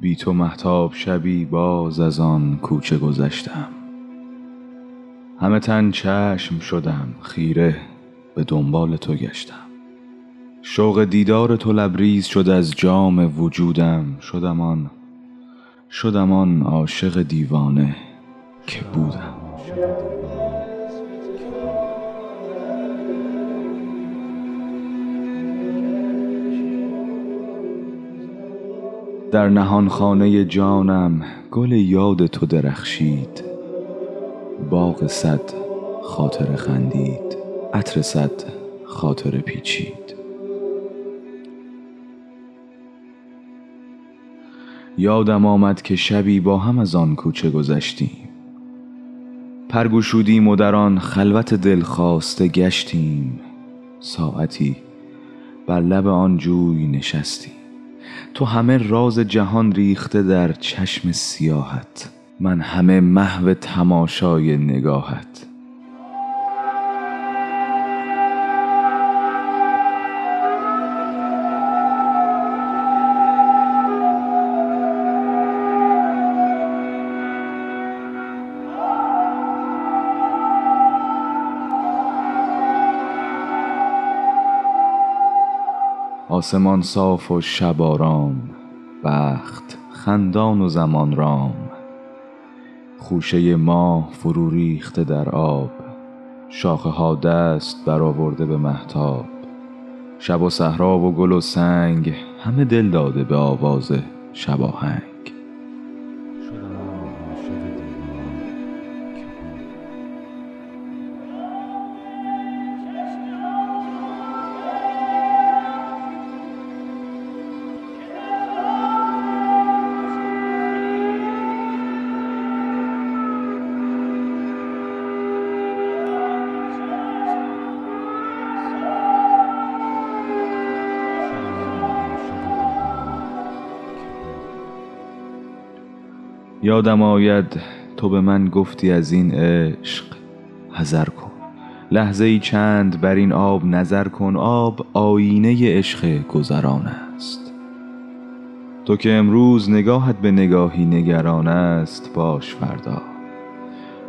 بی تو محتاب شبی باز از آن کوچه گذشتم. همه تن چشم شدم خیره به دنبال تو گشتم. شوق دیدار تو لبریز شد از جام وجودم. شدم آن شدم آن عاشق دیوانه که بودم. در نهان خانه جانم گل یاد تو درخشید. باغ صد خاطر خندید عطر صد خاطر پیچید. یادم آمد که شبی با هم از آن کوچه گذشتیم. پرگوشودیم و در آن خلوت دلخواسته گشتیم. ساعتی بر لب آن جوی نشستیم. تو همه راز جهان ریخته در چشم سیاحت. من همه محو تماشای نگاهت. آسمان صاف و شب آرام بخت خندان و زمان رام. خوشه ماه فرو ریخته در آب شاخه ها دست برآورده به مهتاب. شب و صحرا و گل و سنگ همه دل داده به آواز شباهنگ یادم آید تو به من گفتی از این عشق حذر کن. لحظه ای چند بر این آب نظر کن. آب آینه عشق گذران است. تو که امروز نگاهت به نگاهی نگران است باش فردا.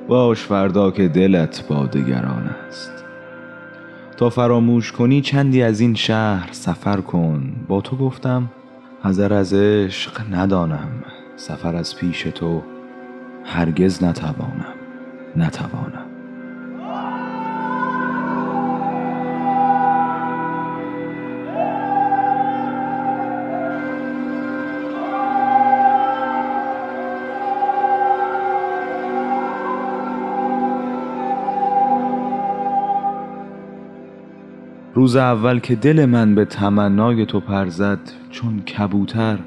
باش فردا که دلت با دگران است. تا فراموش کنی چندی از این شهر سفر کن. با تو گفتم حذر از عشق ندانم. سفر از پیش تو هرگز نتوانم نتوانم. روز اول که دل من به تمنای تو پر زد چون کبوتر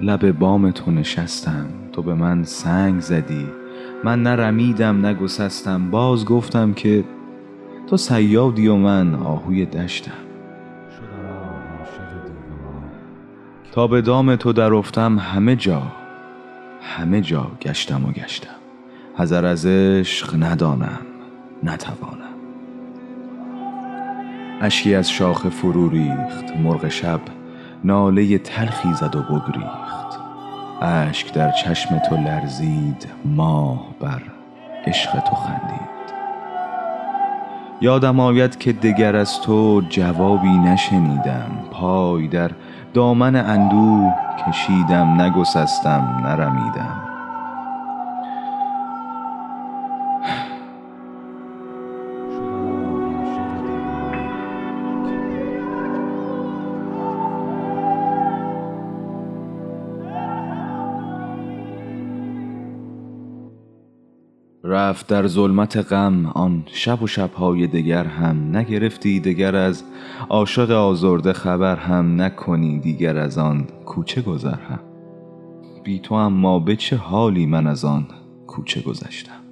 لب بام تو نشستم. تو به من سنگ زدی. من نه رمیدم باز گفتم که تو صیادی و من آهوی دشتم. تا به دام تو در افتم همه جا. همه جا گشتم و گشتم. حذر از عشق ندانم نتوانم. اشکی از شاخ فرو ریخت مرغ شب ناله تلخی زد و بگریخت. اشک در چشم تو لرزید ماه بر عشق تو خندید. یادم آید که دگر از تو جوابی نشنیدم. پای در دامن اندوه کشیدم نگسستم نرمیدم. رفت در ظلمت غم آن شب و شبهای دگر هم نگرفتی دگر از عاشق آزرده خبر هم نکنی دیگر از آن کوچه گذر هم. بی تو اما به چه حالی من از آن کوچه گذشتم؟